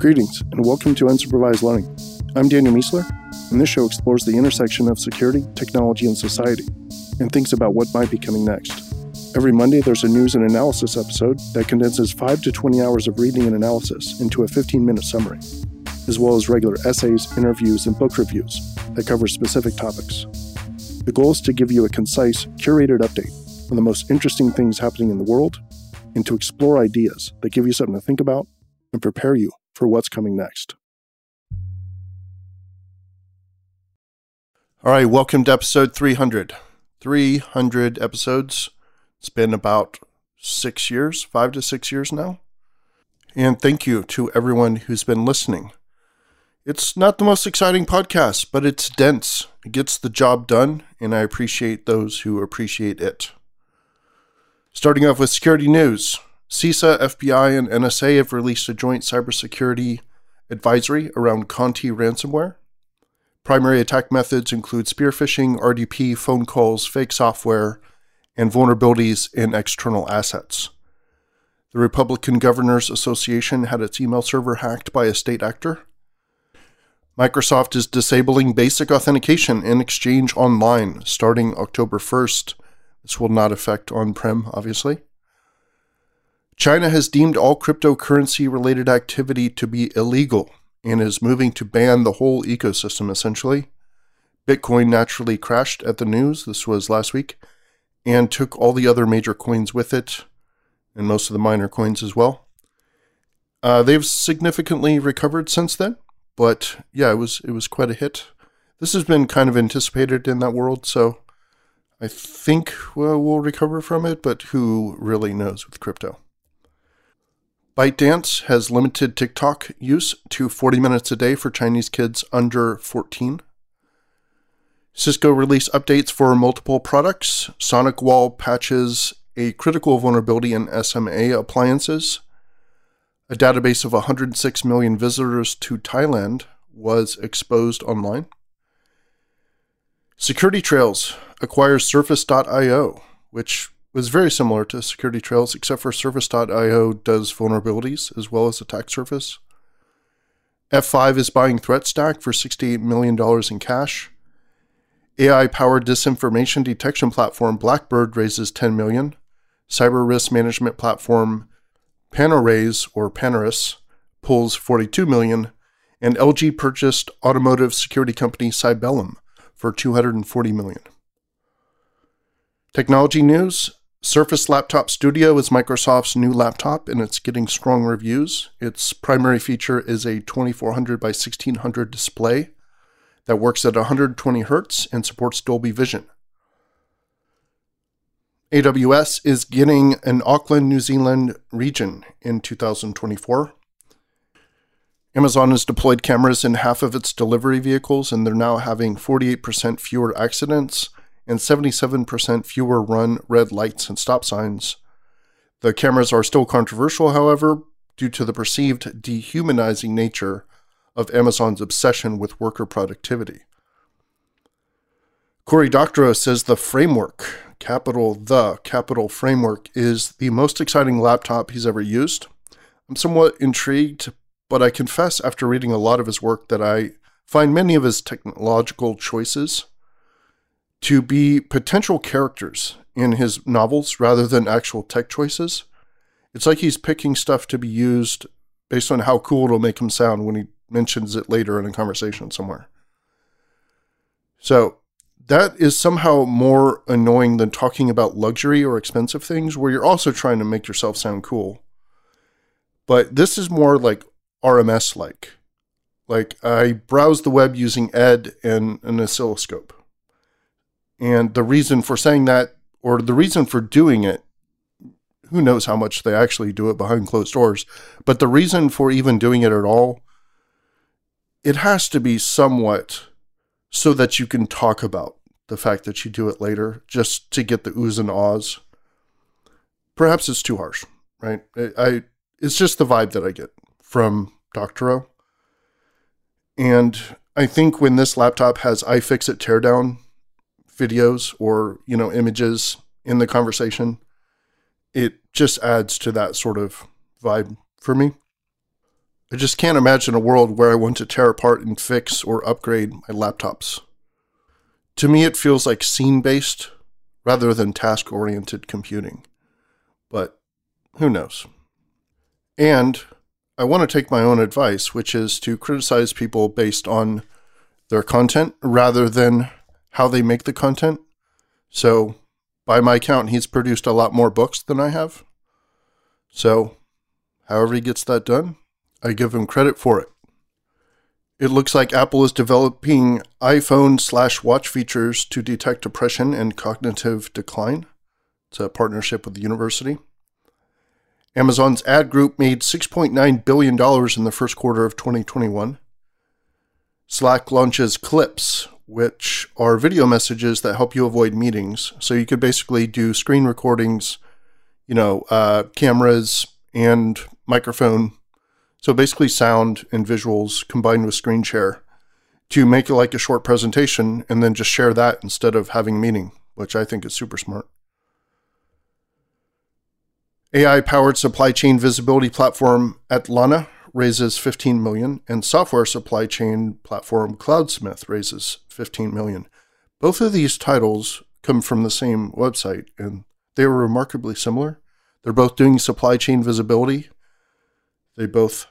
Greetings, and welcome to Unsupervised Learning. I'm Daniel Miessler, and this show explores the intersection of security, technology, and society, and thinks about what might be coming next. Every Monday, there's a news and analysis episode that condenses 5 to 20 hours of reading and analysis into a 15 minute summary, as well as regular essays, interviews, and book reviews that cover specific topics. The goal is to give you a concise, curated update on the most interesting things happening in the world and to explore ideas that give you something to think about and prepare you for what's coming next. All right, welcome to episode 300. 300 episodes. It's been about six years, five to six years now. And thank you to everyone who's been listening. It's not the most exciting podcast, but it's dense. It gets the job done, and I appreciate those who appreciate it. Starting off with security news. CISA, FBI, and NSA have released a joint cybersecurity advisory around Conti ransomware. Primary attack methods include spear phishing, RDP, phone calls, fake software, and vulnerabilities in external assets. The Republican Governors Association had its email server hacked by a state actor. Microsoft is disabling basic authentication in Exchange Online starting October 1st. This will not affect on prem, obviously. China has deemed all cryptocurrency related activity to be illegal and is moving to ban the whole ecosystem essentially. Bitcoin naturally crashed at the news, this was last week, and took all the other major coins with it, and most of the minor coins as well. Uh, they've significantly recovered since then, but yeah, it was it was quite a hit. This has been kind of anticipated in that world, so I think well, we'll recover from it, but who really knows with crypto? ByteDance has limited TikTok use to 40 minutes a day for Chinese kids under 14. Cisco released updates for multiple products, SonicWall patches a critical vulnerability in SMA appliances. A database of 106 million visitors to Thailand was exposed online. Security Trails acquires Surface.io, which was very similar to Security Trails, except for Surface.io does vulnerabilities as well as attack surface. F5 is buying ThreatStack for $68 million in cash. AI powered disinformation detection platform Blackbird raises 10 million. Cyber risk management platform Panorays or Panoris pulls 42 million. And LG purchased automotive security company Cybellum for 240 million. Technology news Surface Laptop Studio is Microsoft's new laptop and it's getting strong reviews. Its primary feature is a 2400 by 1600 display that works at 120 hertz and supports Dolby Vision. AWS is getting an Auckland, New Zealand region in 2024. Amazon has deployed cameras in half of its delivery vehicles, and they're now having 48% fewer accidents and 77% fewer run red lights and stop signs. The cameras are still controversial, however, due to the perceived dehumanizing nature of Amazon's obsession with worker productivity. Cory Doctorow says the framework, capital the capital framework, is the most exciting laptop he's ever used. I'm somewhat intrigued, but I confess after reading a lot of his work that I find many of his technological choices to be potential characters in his novels rather than actual tech choices. It's like he's picking stuff to be used based on how cool it'll make him sound when he mentions it later in a conversation somewhere. So that is somehow more annoying than talking about luxury or expensive things where you're also trying to make yourself sound cool. But this is more like RMS like. Like I browse the web using Ed and an oscilloscope. And the reason for saying that, or the reason for doing it, who knows how much they actually do it behind closed doors, but the reason for even doing it at all, it has to be somewhat so that you can talk about the fact that you do it later, just to get the oohs and ahs. Perhaps it's too harsh, right? I, it's just the vibe that I get from Doctorow. And I think when this laptop has iFixit teardown videos or you know images in the conversation it just adds to that sort of vibe for me I just can't imagine a world where I want to tear apart and fix or upgrade my laptops. To me, it feels like scene based rather than task oriented computing. But who knows? And I want to take my own advice, which is to criticize people based on their content rather than how they make the content. So, by my count, he's produced a lot more books than I have. So, however he gets that done, I give him credit for it. It looks like Apple is developing iPhone slash watch features to detect depression and cognitive decline. It's a partnership with the university. Amazon's ad group made $6.9 billion in the first quarter of 2021. Slack launches Clips, which are video messages that help you avoid meetings. So you could basically do screen recordings, you know, uh, cameras and microphone so basically, sound and visuals combined with screen share to make it like a short presentation and then just share that instead of having a meeting, which I think is super smart. AI powered supply chain visibility platform Altana raises 15 million and software supply chain platform Cloudsmith raises 15 million. Both of these titles come from the same website and they are remarkably similar. They're both doing supply chain visibility. They both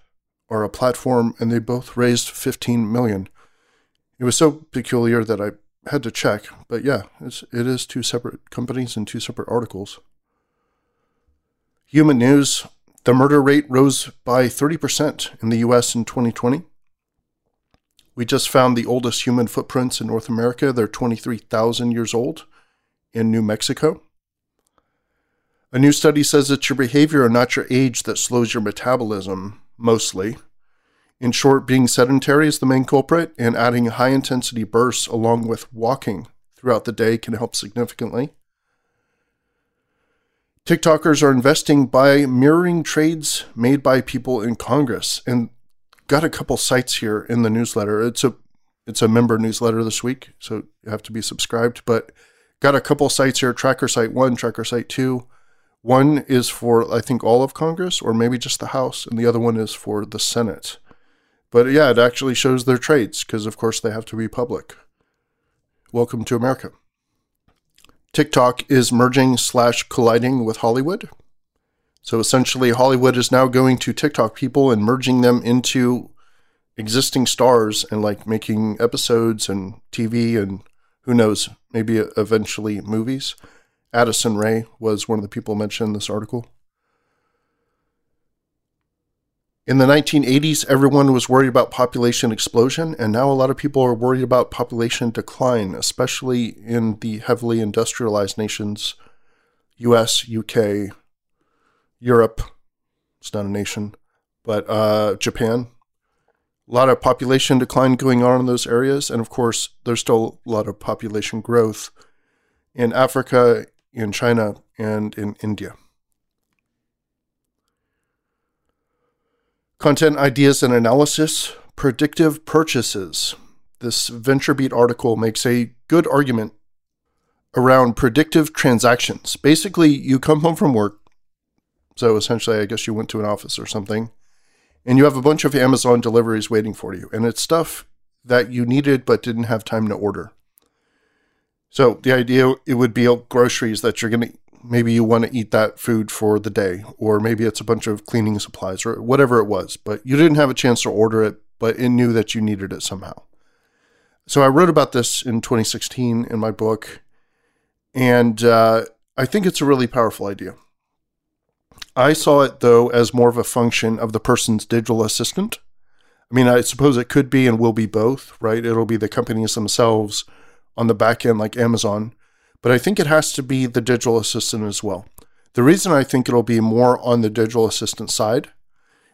are a platform, and they both raised 15 million. It was so peculiar that I had to check, but yeah, it's, it is two separate companies and two separate articles. Human News the murder rate rose by 30% in the US in 2020. We just found the oldest human footprints in North America. They're 23,000 years old in New Mexico. A new study says it's your behavior and not your age that slows your metabolism mostly. In short, being sedentary is the main culprit, and adding high intensity bursts along with walking throughout the day can help significantly. TikTokers are investing by mirroring trades made by people in Congress, and got a couple sites here in the newsletter. It's a it's a member newsletter this week, so you have to be subscribed. But got a couple sites here: Tracker Site One, Tracker Site Two. One is for, I think, all of Congress, or maybe just the House, and the other one is for the Senate. But yeah, it actually shows their trades, because of course they have to be public. Welcome to America. TikTok is merging slash colliding with Hollywood. So essentially, Hollywood is now going to TikTok people and merging them into existing stars and like making episodes and TV and who knows, maybe eventually movies. Addison Rae was one of the people mentioned in this article. In the 1980s, everyone was worried about population explosion, and now a lot of people are worried about population decline, especially in the heavily industrialized nations US, UK, Europe. It's not a nation, but uh, Japan. A lot of population decline going on in those areas, and of course, there's still a lot of population growth in Africa, in China and in India. Content ideas and analysis, predictive purchases. This VentureBeat article makes a good argument around predictive transactions. Basically, you come home from work. So essentially, I guess you went to an office or something, and you have a bunch of Amazon deliveries waiting for you. And it's stuff that you needed but didn't have time to order. So the idea it would be groceries that you're going to maybe you want to eat that food for the day or maybe it's a bunch of cleaning supplies or whatever it was, but you didn't have a chance to order it, but it knew that you needed it somehow. So I wrote about this in 2016 in my book and uh, I think it's a really powerful idea. I saw it though as more of a function of the person's digital assistant. I mean, I suppose it could be and will be both, right? It'll be the companies themselves on the back end like Amazon, but I think it has to be the digital assistant as well. The reason I think it'll be more on the digital assistant side,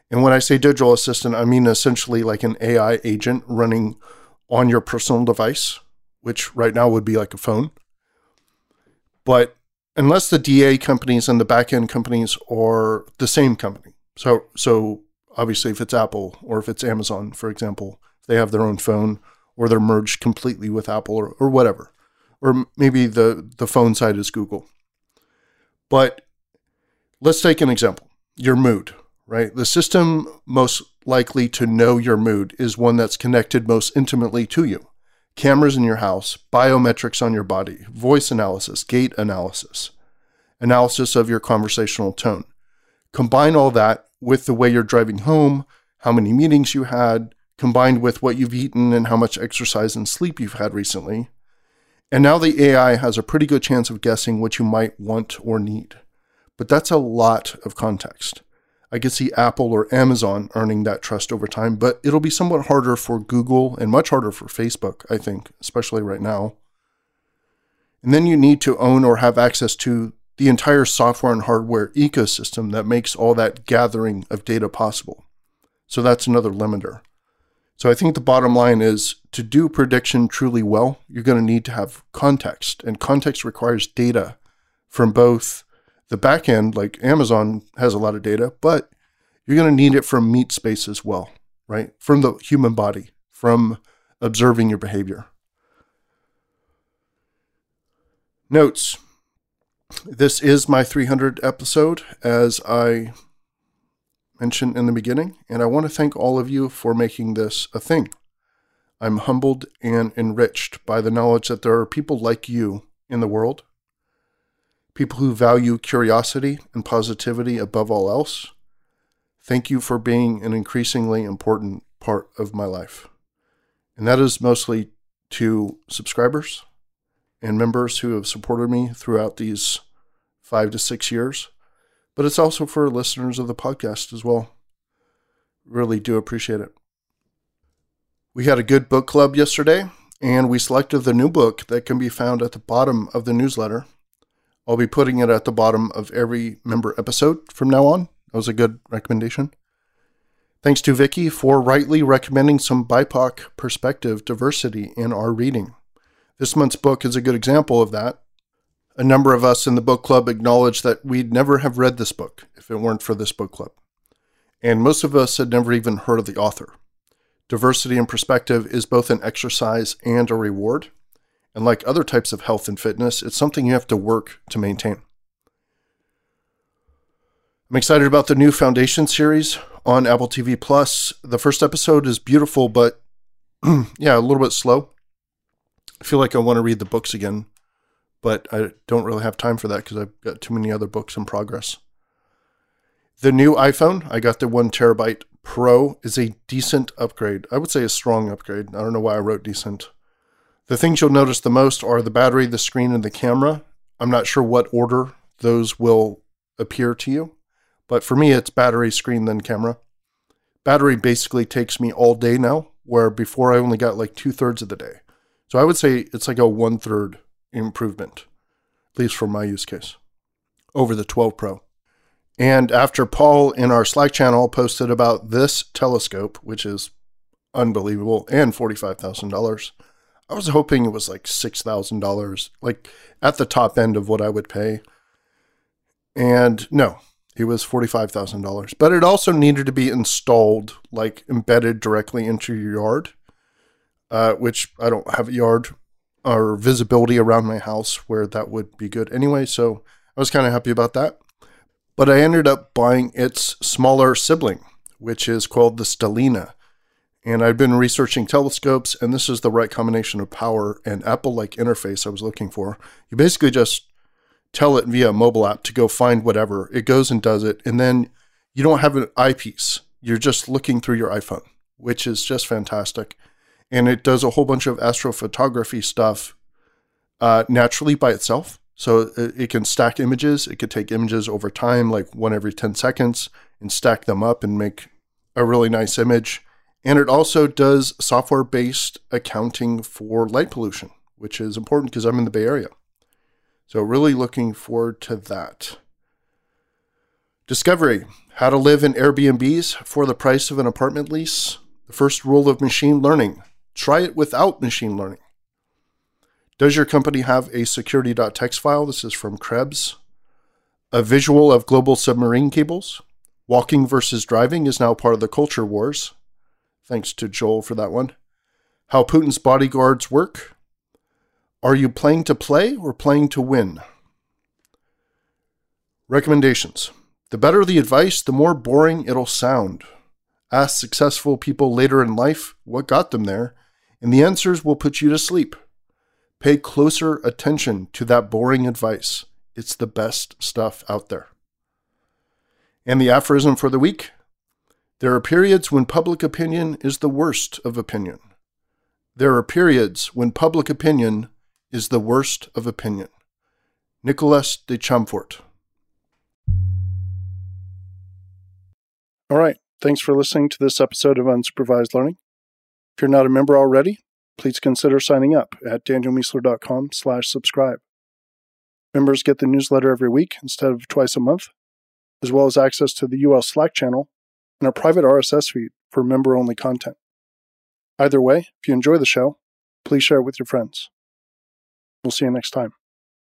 and when I say digital assistant, I mean essentially like an AI agent running on your personal device, which right now would be like a phone. But unless the DA companies and the backend companies are the same company, so so obviously if it's Apple or if it's Amazon, for example, they have their own phone or they're merged completely with Apple or, or whatever. Or maybe the, the phone side is Google. But let's take an example your mood, right? The system most likely to know your mood is one that's connected most intimately to you. Cameras in your house, biometrics on your body, voice analysis, gait analysis, analysis of your conversational tone. Combine all that with the way you're driving home, how many meetings you had, combined with what you've eaten and how much exercise and sleep you've had recently. And now the AI has a pretty good chance of guessing what you might want or need. But that's a lot of context. I could see Apple or Amazon earning that trust over time, but it'll be somewhat harder for Google and much harder for Facebook, I think, especially right now. And then you need to own or have access to the entire software and hardware ecosystem that makes all that gathering of data possible. So that's another limiter. So I think the bottom line is to do prediction truly well, you're going to need to have context, and context requires data from both the back end, like Amazon has a lot of data, but you're going to need it from meat space as well, right? From the human body, from observing your behavior. Notes this is my 300 episode, as I mentioned in the beginning, and I want to thank all of you for making this a thing. I'm humbled and enriched by the knowledge that there are people like you in the world, people who value curiosity and positivity above all else. Thank you for being an increasingly important part of my life. And that is mostly to subscribers and members who have supported me throughout these five to six years, but it's also for listeners of the podcast as well. Really do appreciate it. We had a good book club yesterday, and we selected the new book that can be found at the bottom of the newsletter. I'll be putting it at the bottom of every member episode from now on. That was a good recommendation. Thanks to Vicky for rightly recommending some BIPOC perspective diversity in our reading. This month's book is a good example of that. A number of us in the book club acknowledged that we'd never have read this book if it weren't for this book club. And most of us had never even heard of the author. Diversity and perspective is both an exercise and a reward. And like other types of health and fitness, it's something you have to work to maintain. I'm excited about the new Foundation series on Apple TV Plus. The first episode is beautiful, but yeah, a little bit slow. I feel like I want to read the books again, but I don't really have time for that because I've got too many other books in progress. The new iPhone, I got the one terabyte Pro, is a decent upgrade. I would say a strong upgrade. I don't know why I wrote decent. The things you'll notice the most are the battery, the screen, and the camera. I'm not sure what order those will appear to you, but for me, it's battery, screen, then camera. Battery basically takes me all day now, where before I only got like two thirds of the day. So I would say it's like a one third improvement, at least for my use case, over the 12 Pro. And after Paul in our Slack channel posted about this telescope, which is unbelievable and $45,000, I was hoping it was like $6,000, like at the top end of what I would pay. And no, it was $45,000. But it also needed to be installed, like embedded directly into your yard uh, which I don't have a yard or visibility around my house where that would be good anyway. So I was kind of happy about that. But I ended up buying its smaller sibling, which is called the Stellina. And I've been researching telescopes, and this is the right combination of power and Apple like interface I was looking for. You basically just tell it via a mobile app to go find whatever, it goes and does it. And then you don't have an eyepiece, you're just looking through your iPhone, which is just fantastic and it does a whole bunch of astrophotography stuff uh, naturally by itself. So it, it, can stack images. It could take images over time, like one every 10 seconds, and stack them up and make a really nice image. And it also does software based accounting for light pollution, which is important because I'm in the Bay Area. So, really looking forward to that. Discovery How to live in Airbnbs for the price of an apartment lease. The first rule of machine learning Try it without machine learning. Does your company have a security.txt file? This is from Krebs. A visual of global submarine cables. Walking versus driving is now part of the culture wars. Thanks to Joel for that one. How Putin's bodyguards work. Are you playing to play or playing to win? Recommendations. The better the advice, the more boring it'll sound. Ask successful people later in life what got them there, and the answers will put you to sleep. Pay closer attention to that boring advice. It's the best stuff out there. And the aphorism for the week there are periods when public opinion is the worst of opinion. There are periods when public opinion is the worst of opinion. Nicolas de Chamfort. All right. Thanks for listening to this episode of Unsupervised Learning. If you're not a member already, please consider signing up at danielmiessler.com slash subscribe. Members get the newsletter every week instead of twice a month, as well as access to the UL Slack channel and a private RSS feed for member only content. Either way, if you enjoy the show, please share it with your friends. We'll see you next time.